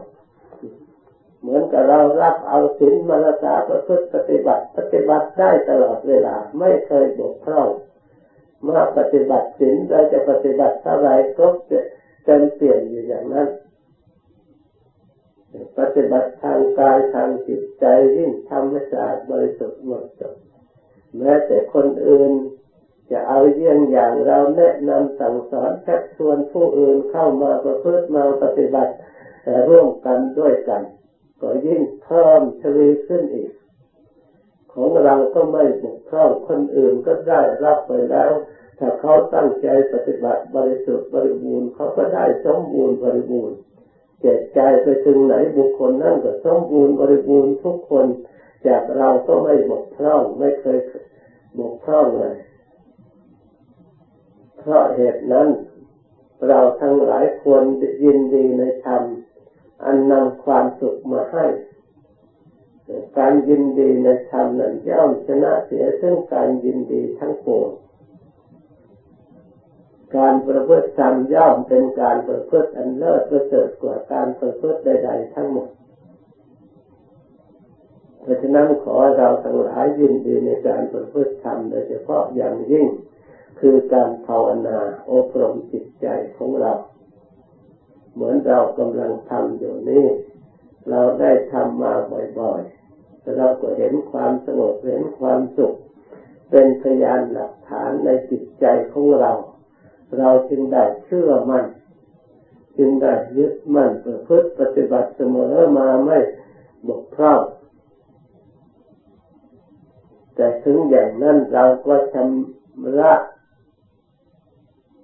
เหมือนกับเรารับเอาศีลมารักษาประพฤติปฏิบัติ ปฏิบัติได้ตลอดเวลาไม่เคยบกพร่องเมื่อปฏิบัติศีลเราจะปฏิบัติเท่าไรก็เต็มเปลี่ยนอยู่อย่างนั้น ปฏิบัติทางกายทางจิตใจยิ่งทำให้สะอาดบริสุทธิ์หมดจดแม้แต่คนอื่นจะเอาเยี่ยงอย่างเราแนะนำสั่งสอนชักชวนผู้อื่นเข้ามาประพฤติมาปฏิบัติร่วมกันด้วยกัน ก็ยิ่งเพิ่มทวีขึ้นอีก ของเราก็ไม่บกพร่องคนอื่นก็ได้รับไปแล้วแถ้าเขาตั้งใจปฏิบัติบริสุทธิ์บริบูรณ์เขาก็ได้สมบูรณ์บริบูรณ์เจตใจไปถึงไหนบุคคลนั่นก็สมบูรณ์บริบูรณ์ทุกคน จากเราก็ไม่บกพร่องไม่เคยบกพร่องเลยเพราะเหตุนั้น เราทั้งหลายควรยินดีในธรรม อันนำความสุขมาให้ การยินดีในธรรมนั้นย่อมชนะเสียซึ่งการยินดีทั้งปวงการประพฤติธรรมย่อมเป็นการประพฤติอันเลิศประเสริฐกว่าการประพฤติใด ๆ ทั้งหมด เพราะฉะนั้นขอเราทั้งหลายยินดีในการประพฤติธรรมโดยเฉพาะอย่างยิ่ง คือการภาวนาอบรมจิตใจของเรา เหมือนเรากำลังทำอยู่นี้เราได้ทำมาบ่อยๆเราก็เห็นความสงบเห็นความสุข เป็นพยานหลักฐานในจิตใจของเรา เราจึงได้เชื่อมัน่นจึงได้ยึดมั่นประพฤติปฏิบัติเสมอมาไม่บกพร่องแต่ถึงอย่างนั้นเราก็ชำระ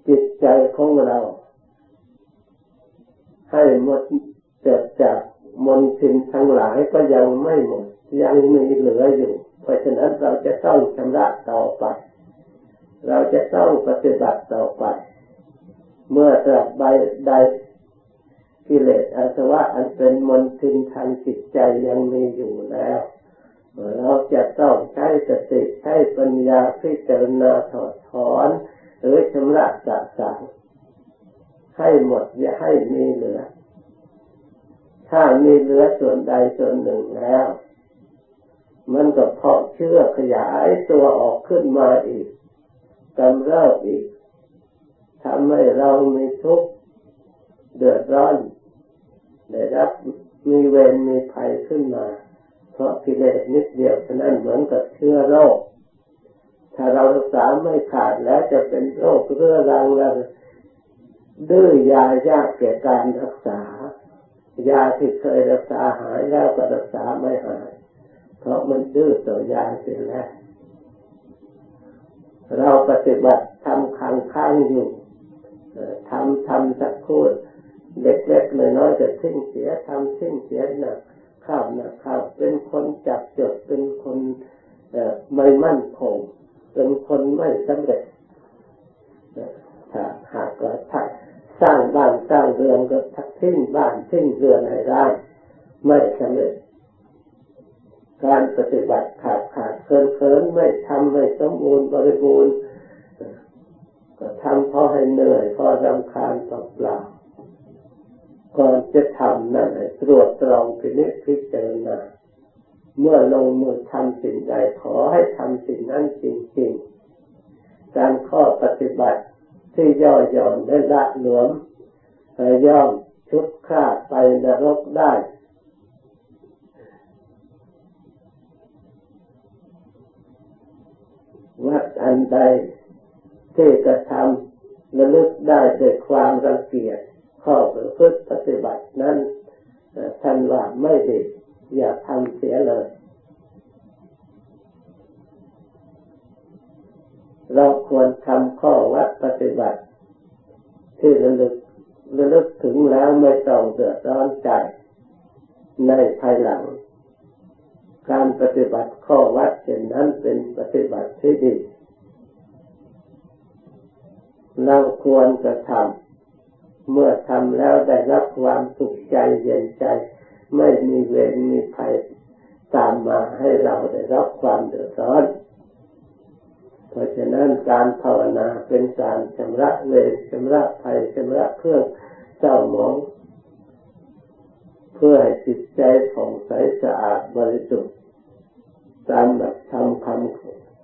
จิตใจของเรา ให้หมดเสร็จจากมนทินทั้งหลายก็ยังไม่หมด ยังมีเหลืออยู่ เพราะฉะนั้นเราจะต้องชำระต่อไป เราจะต้องปฏิบัติต่อไป เมื่อตราบใดใดกิเลสอาสวะอันเป็นมนทินทางจิตใจยังมีอยู่แล้ว เราจะต้องใช้สติใช้ปัญญาพิจารณาถอดถอน หรือชำระสะสาง ให้หมดอย่าให้มีเหลือ ถ้ามีเหลือส่วนใดส่วนหนึ่งแล้ว มันก็เพาะเชื่อขยายตัวออกขึ้นมาอีกกำเริบอีกทำให้เรามีทุกข์เดือดร้อนได้รับมีเวรมีภัยขึ้นมา เพราะกิเลสนิดเดียวฉะนั้นเหมือนกับเชื้อโรค ถ้าเรารักษาไม่ขาดแล้วจะเป็นโรคเรื้อรังแล้ว ดื้อยายากแก่การรักษา ยาที่เคยรักษาหายแล้วก็รักษาไม่หาย เพราะมันดื้อต่อยาเสียแล้ว เราปฏิบัติทำค้างค้างอยู่ทำทำสักคูดเล็กๆน้อยๆจะทิ้งเสียทำทิ้งเสียหนักข้าวหนักข้าวเป็นคนจับจดเป็นคนไม่มั่นคงเป็นคนไม่สำเร็จถ้าหากว่าถ้า สร้างบ้านสร้างเรือนก็ทักทิ้งบ้านทิ้งเรือนให้ได้ ไม่สำเร็จ การปฏิบัติขาดขาดเคินเคินไม่ทำไม่สมบูรณ์บริบูรณ์ก็ทำพอให้เหนื่อยพอรำคาญเปล่าก่อนจะทำนั่นตรวจตรองพินิจพิจารณาเมื่อลงมือทำสิ่งใดขอให้ทำสิ่งนั้นจริงๆ การข้อปฏิบัติ ที่ย่อหย่อนและละหลวมย่อมชุดค่าไปนรกได้วัดอันใดที่กระทำระลึกได้ด้วยความรังเกียจข้อประพฤติปฏิบัตินั้นท่านว่าไม่ดีอย่าทำเสียเลย เราควรทำข้อวัดปฏิบัติ ที่ระลึกระลึกถึงแล้วไม่ต้องเดือดร้อนใจในภายหลัง การปฏิบัติข้อวัดเช่นนั้นเป็นปฏิบัติที่ดีเราควรจะทำเมื่อทำแล้วได้รับความสุขใจเย็นใจ ไม่มีเวรมีภัยตามมาให้เราได้รับความเดือดร้อน ราะฉะนั้นการภาวนาเป็นการชำระเวรชำระภัยชำระเครื่องเจ้าหมอง เพื่อให้จิตใจผ่องใสสะอาดบริสุทธิ์ตามหลักธรรมค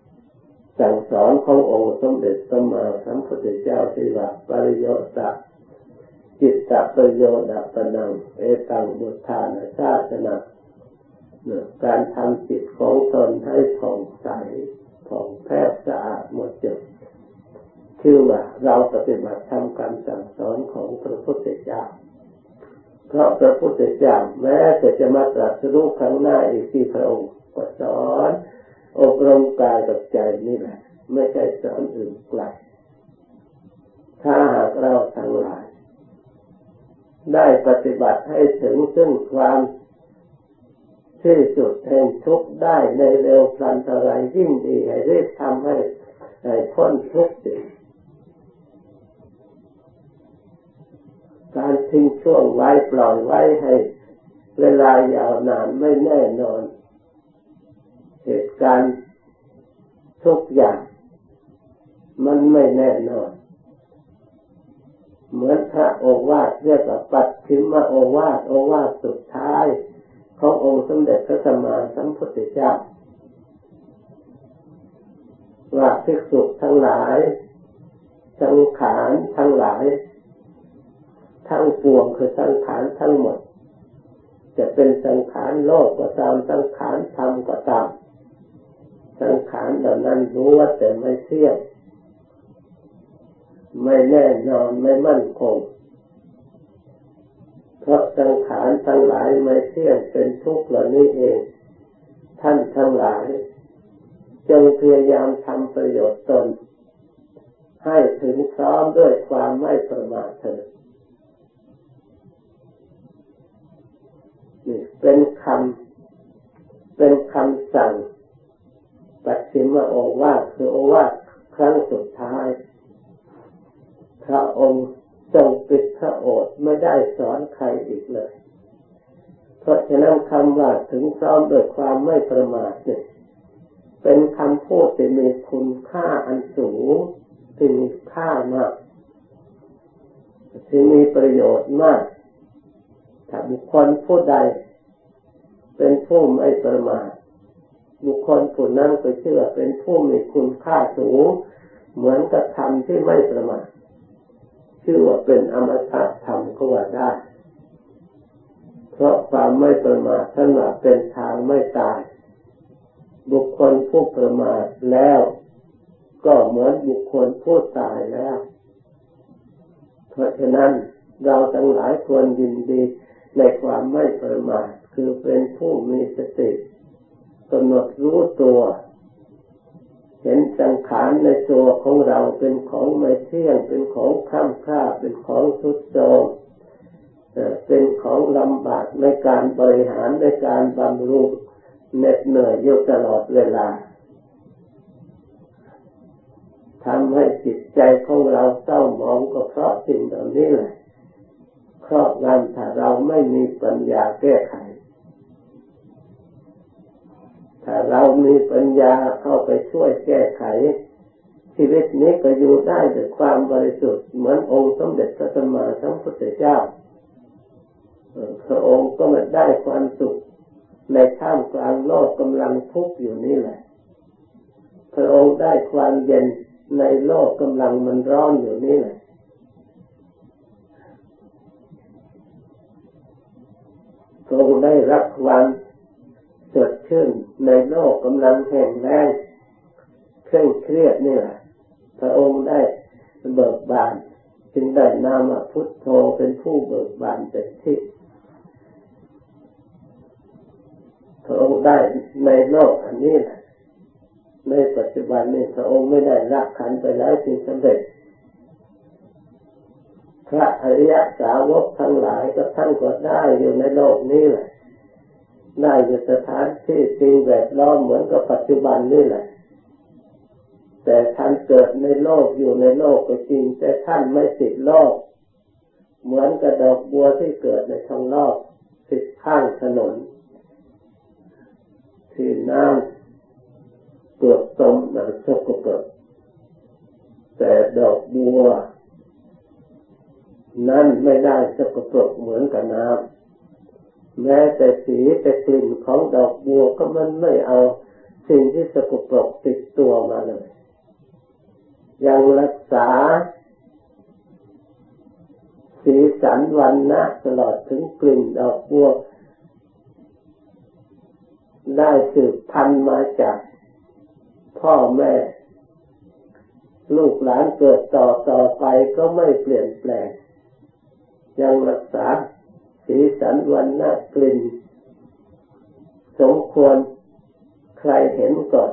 ำสั่งสอนขององค์สมเด็จสมมาสัมพุทธเจ้าที่ว่าปริโยตะจิตตะประโยชน์ปนังเอตังบุทานาชาชนะการทำจิตของตนให้ผ่องใส ผ่องแผ้สะอาดหมดจดคือว่าเราปฏิบัติทำการสั่งสอนของพระพุทธเจ้าเพราะพระพุทธเจ้าแม้แต่จะมาตรัสรู้ครั้งหน้าอีกที่พระองค์ก็สอนอบรมกายกับใจนี่แหละ ไม่ใช่สอนอื่นไกลถ้าหากเราทั้งหลาย ได้ปฏิบัติให้ถึงซึ่งความ ที่สุดแห่งทุกข์ได้ในเร็วพลันอะไรยิ่งดีให้รีบทำให้พ้นทุกข์สิการทิ้งช่วงไว้ปล่อยไว้ให้ เวลายาวนานไม่แน่นอน เหตุการณ์ทุกอย่าง มันไม่แน่นอน เหมือนพระโอวาทเรียกว่าปัดทิมโอวาทโอวาทสุดท้าย ขององค์สมเด็จพระสัมมาสัมพุทธเจ้าว่าภิกษุทั้งหลายสังขารทั้งหลาย ทั้งปวงคือสังขารทั้งหมด จะเป็นสังขารโลกก็ตามสังขารธรรมก็ตาม สังขารเหล่านั้นรู้ว่าแต่ไม่เที่ยงไม่แน่นอนไม่มั่นคง เพราะสังขารทั้งหลายไม่เที่ยงเป็นทุกข์เหล่านี้เอง ท่านทั้งหลาย จงพยายามทำประโยชน์ตน ให้ถึงพร้อมด้วยความไม่ประมาทเถิดนี่เป็นคำเป็นคำสั่งปัจฉิมโอวาทคือโอวาทครั้งสุดท้าย พระองค์ ทรงปิดพระโอษฐ์ไม่ได้สอนใครอีกเลย เพราะฉะนั้นคำว่าถึงพร้อมด้วยความไม่ประมาทเนี่ยเป็นคำพูดที่มีคุณค่าอันสูงที่มีค่ามากที่มีประโยชน์มากถ้าบุคคลผู้ใด เป็นผู้ไม่ประมาทบุคคลผู้นั้นก็เชื่อเป็นผู้มีคุณค่าสูง เหมือนกับธรรมที่ไม่ประมาท ชื่อว่าเป็นอมตะธรรมก็ว่าได้ เพราะความไม่ประมาทท่านว่าเป็นทางไม่ตาย บุคคลผู้ประมาทแล้ว ก็เหมือนบุคคลผู้ตายแล้ว เพราะฉะนั้นเราทั้งหลายควรยินดีในความไม่ประมาทคือเป็นผู้มีสติกำหนดรู้ตัว เห็นสังขารในตัวของเราเป็นของไม่เที่ยง เป็นของข้ามค่า เป็นของทุดโทมเป็นของลำบากในการบริหารในการบำรุงเหน็ดเหนื่อยอยู่ตลอดเวลาทำให้จิตใจของเราเศร้าหมองก็เพราะสิ่งเหล่านี้แหละครอบงำถ้าเราไม่มีปัญญาแก้ไข ถ้าเรามีปัญญาเข้าไปช่วยแก้ไข ชีวิตนี้ก็อยู่ได้ด้วยความบริสุทธิ์เหมือนองค์สมเด็จพระสัมมาสัมพุทธเจ้าพระองค์ก็มาได้ความสุขในท่ามกลางโลกกำลังทุกข์อยู่นี่แหละ พระองค์ได้ความเย็นในโลกกำลังมันร้อนอยู่นี่แหละ พระองค์ได้รับความ สดชื่นในโลกกำลังแห่งแรงเคร่งเครียดนี่แหละพระองค์ได้เบิกบานจึงได้นามพุทโธเป็นผู้เบิกบานเต็มที่พระองค์ได้ในโลกอันนี้แหละในปัจจุบันนี้พระองค์ไม่ได้ละขันไปแล้วจึงสำเร็จ พระอริยสาวกทั้งหลายก็ท่านก็ได้อยู่ในโลกนี้แหละ ได้อยู่สถานที่สิ่งแวดล้อมเหมือนกับปัจจุบันนี่แหละ แต่ท่านเกิดในโลกอยู่ในโลกก็จริง แต่ท่านไม่ติดโลก เหมือนกระดอกบัวที่เกิดในท้องนอกติดข้างถนน ที่น้ำเกิดตมหนังสกปรกแต่ดอกบัว นั้นไม่ได้สกปรกเหมือนกับน้ำ แม้แต่สีแต่กลิ่นของดอกบัวก็มันไม่เอาสิ่งที่สกปรกติดตัวมาเลย ยังรักษา สีสันวันนะตลอดถึงกลิ่นดอกบัวได้สืบพันธุ์มาจากพ่อแม่ ลูกหลานเกิดต่อต่อไปก็ไม่เปลี่ยนแปลง ยังรักษา สีสันวันน่ากลิ่น สมควรใครเห็นก่อน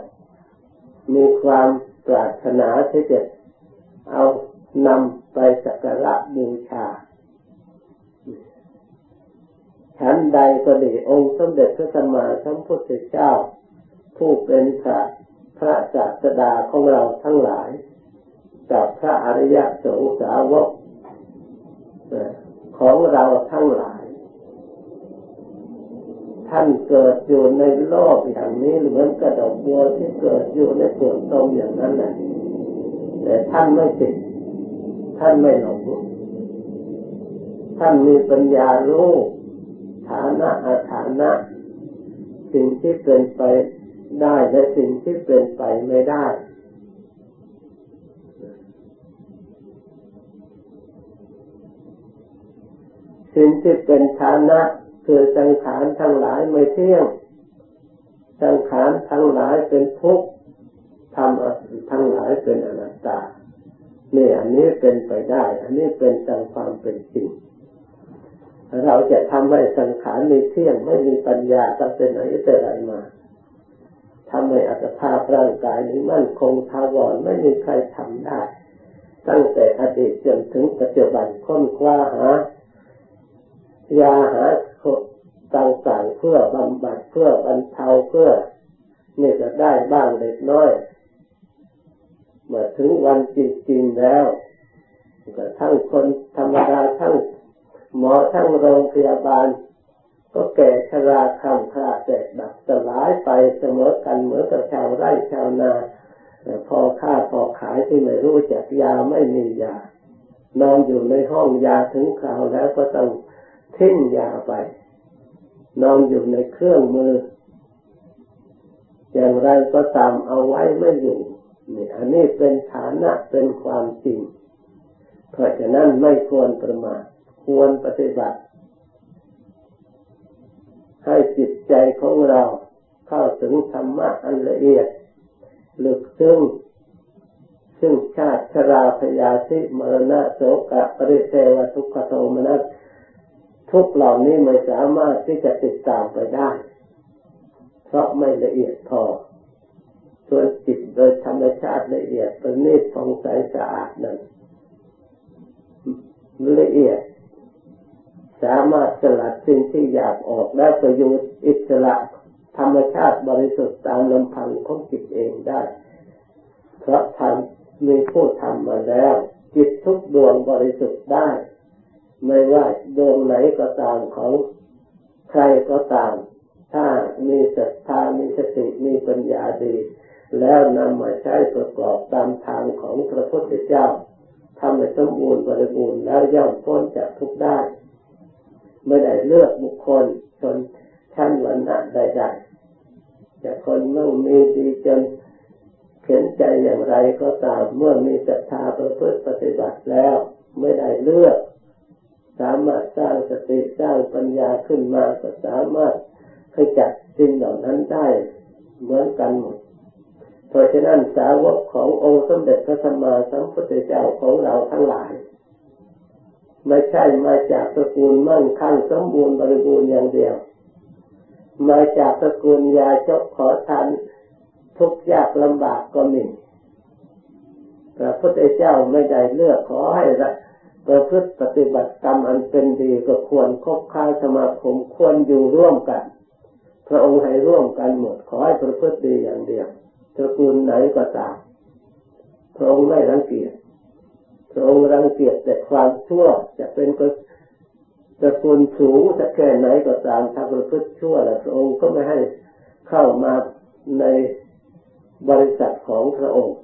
มีความปรารถนาที่จะเอานำไปสักการะบูชาชั้นใดก็ดีองค์สมเด็จพระสัมมาสัมพุทธเจ้า ผู้เป็นพระพระศาสดาของเราทั้งหลาย กับพระอริยสงสาวกของเราทั้งหลาย ท่านเกิดอยู่ในโลกอย่างนี้เหมือนกระดกบัวที่เกิดอยู่ในเปลือกตมอย่างนั้นแหละแต่ท่านไม่ติด ท่านไม่หลงท่านมีปัญญารู้ฐานะอาฐานะ สิ่งที่เป็นไปได้และสิ่งที่เป็นไปไม่ได้ สิ่งที่เป็นฐานะ คือสังขารทั้งหลายไม่เที่ยง สังขารทั้งหลายเป็นทุกข์ทำทั้งหลายเป็นอนัตตานี่อันนี้เป็นไปได้ อันนี้เป็นตามความเป็นจริง เราจะทำให้สังขารมีเที่ยงไม่มีปัญญาตั้งแต่ไหนแต่ไรมาทำให้อัตภาพร่างกายนี้มั่นคงทาวรไม่มีใครทำได้ ตั้งแต่อดีตจนถึงปัจจุบันค้นคว้าหายาหา ต่างๆเพื่อบำบัดเพื่อบรรเทาเพื่อนี่จะได้บ้างเล็กน้อยเมื่อถึงวันจริงๆแล้วก็ทั้งคนธรรมดาทั้งหมอทั้งโรงพยาบาล ก็แก่ชราคำคราแตกดับสลายไปเสมอกันเหมือนกับชาวไร่ชาวนาพอค่าพอขายที่ไม่รู้จักยาไม่มียานอนอยู่ในห้องยาถึงคราวแล้วก็ต้อง ทิ้งยาไป นอนอยู่ในเครื่องมือ อย่างไรก็ตามเอาไว้ไม่อยู่นี่อันนี้เป็นฐานะเป็นความจริง เพราะฉะนั้นไม่ควรประมาทควรปฏิบัติ ให้จิตใจของเราเข้าถึงธรรมะอันละเอียดลึกซึ้งซึ่งชาติชราพยาธิมรณะโสกะปริเทวทุกขโทมนัส ทุกเหล่านี้ไม่สามารถที่จะติดตามไปได้ เพราะไม่ละเอียดพอ ส่วนจิตโดยธรรมชาติละเอียดประณีตผ่องใสสะอาดนั้นละเอียด สามารถสลัดสิ่งที่อยากออกและประโยชน์อิสระธรรมชาติบริสุทธิ์ตามลำพังของจิตเองได้ เพราะทำมีผู้ทำมาแล้ว จิตทุกดวงบริสุทธิ์ได้ ไม่ว่าดวงไหนก็ตามของใครก็ตาม ถ้ามีศรัทธามีสติมีปัญญาดี แล้วนำมาใช้ประกอบตามทางของพระพุทธเจ้าทำให้สมบูรณ์บริบูรณ์แล้วย่อมพ้นจากทุกได้ไม่ได้เลือกบุคคลชนชั้นวรรณะใดๆจะคนเมั่งมีดีจนเข็นใจอย่างไรก็ตามเมื่อมีศรัทธาประพฤติปฏิบัติแล้ว ไม่ได้เลือก สามารถสร้างสติสร้างปัญญาขึ้นมาก็สามารถขจัดสิ่งเหล่านั้นได้เหมือนกันหมดเพราะฉะนั้นสาวกขององค์สมเด็จพระสัมมาสัมพุทธเจ้าของเราทั้งหลาย ไม่ใช่มาจากตระกูลมั่งคั่งสมบูรณ์บริบูรณ์อย่างเดียว มาจากตระกูลยาจกขอทานทุกยากลำบากก็มีพระพุทธเจ้าไม่ได้เลือกขอให้ ประพฤติปฏิบัติกรรมอันเป็นดีก็ควรคบค้าสมาคมควรอยู่ร่วมกัน พระองค์ให้ร่วมกันหมดขอให้ประพฤติดีอย่างเดียวตระกูลไหนก็ตามพระองค์ไม่รังเกียจพระองค์รังเกียจแต่ความชั่วจะเป็นก็ตระกูลสูงจะแค่ไหนก็ตามถ้าประพฤติชั่วแล้วพระองค์ก็ไม่ให้เข้ามาในบริษัทของพระองค์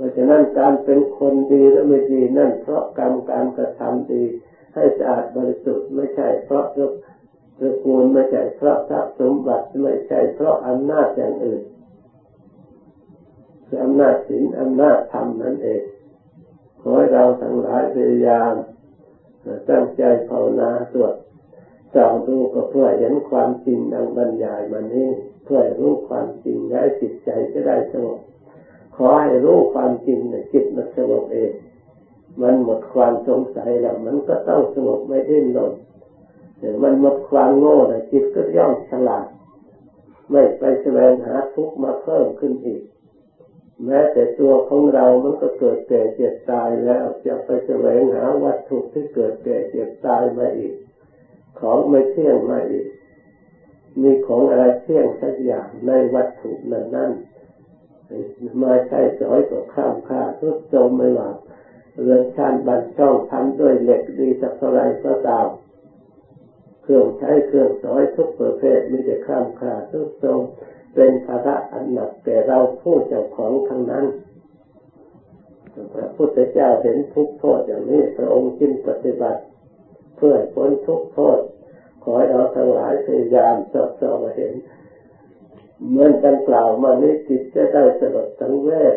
ราะฉะนั้นการเป็นคนดีและไม่ดีนั่นเพราะกรรมการกระทำดี ให้สะอาดบริสุทธิ์ไม่ใช่เพราะยกตระกูลไม่ใช่เพราะทรัพย์สมบัติไม่ใช่เพราะอำนาจอย่างอื่นคืออำนาจศีลอำนาจธรรมนั่นเองขอให้เราทั้งหลายพยายามตั้งใจภาวนาสวดสองดูก็เพื่อเห็นความจริงดังบรรยายมานี้เพื่อรู้ความจริงและจิตใจจะได้สงบ อให้รู้ความจริงในจิตมันสงบเอง มันหมดความสงสัยแล้ว มันก็ต้องสงบไม่ดิ้นรนมันหมดความโง่นะจิตก็ย่อมฉลาด ไม่ไปแสวงหาทุกข์มาเพิ่มขึ้นอีก แม้แต่ตัวของเรา มันก็เกิดแก่เจ็บตายแล้วจะไปแสวงหาวัตถุที่เกิดแก่เจ็บตายมาอีก ของไม่เที่ยงมาอีก มีของอะไรเที่ยงสักอย่างในวัตถุนั้นนั้น มาใช้สอยก็ข้ามค่าทุกโจมไม่หวังเรือนชานบันช่องทำด้วยเหล็กดีสักเท่าไรก็ตามเครื่องใช้เครื่องสอยทุกประเภทมีแต่ข้ามค่าทุกโจมเป็นภาระอันหนักแก่เราผู้เจ้าของทั้งนั้นพระพุทธเจ้าเห็นทุกโทษอย่างนี้พระองค์จึงปฏิบัติ เพื่อพ้นทุกโทษ ขอให้เราทั้งหลายพยายามสอบสอบเห็น เมื่อดังกล่าวมานี้จิตจะได้สลดสังเวช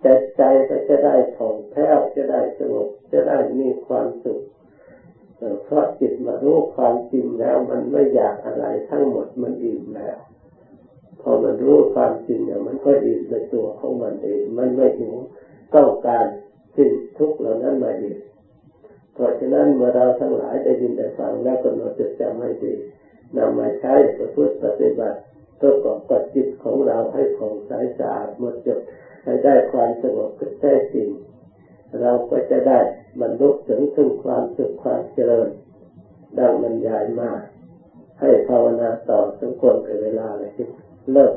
แต่ใจก็จะได้ผ่องแผ้วจะได้สงบจะได้มีความสุขเพราะจิตมารู้ความจริงแล้ว มันไม่อยากอะไรทั้งหมดมันอิ่มแล้ว พอมันรู้ความจริงเนี่ยมันก็อิ่มในตัวของมันเองมันไม่หิวต้องการสิ่งทุกเหล่านั้นมาอีกเพราะฉะนั้นเมื่อเราทั้งหลายได้ยินได้ฟังแล้วก็เราจะจำให้ดี นำมาใช้ประพฤติปฏิบัติเพื่อปกปักจิตของเราให้ผ่องใสสะอาดหมดจดให้ได้ความสงบแท้จริง เราก็จะได้บรรลุถึงซึ่งความสุขความเจริญ ดังบรรยายมาให้ภาวนาต่อสมควรกับเวลาเลยที่เลิก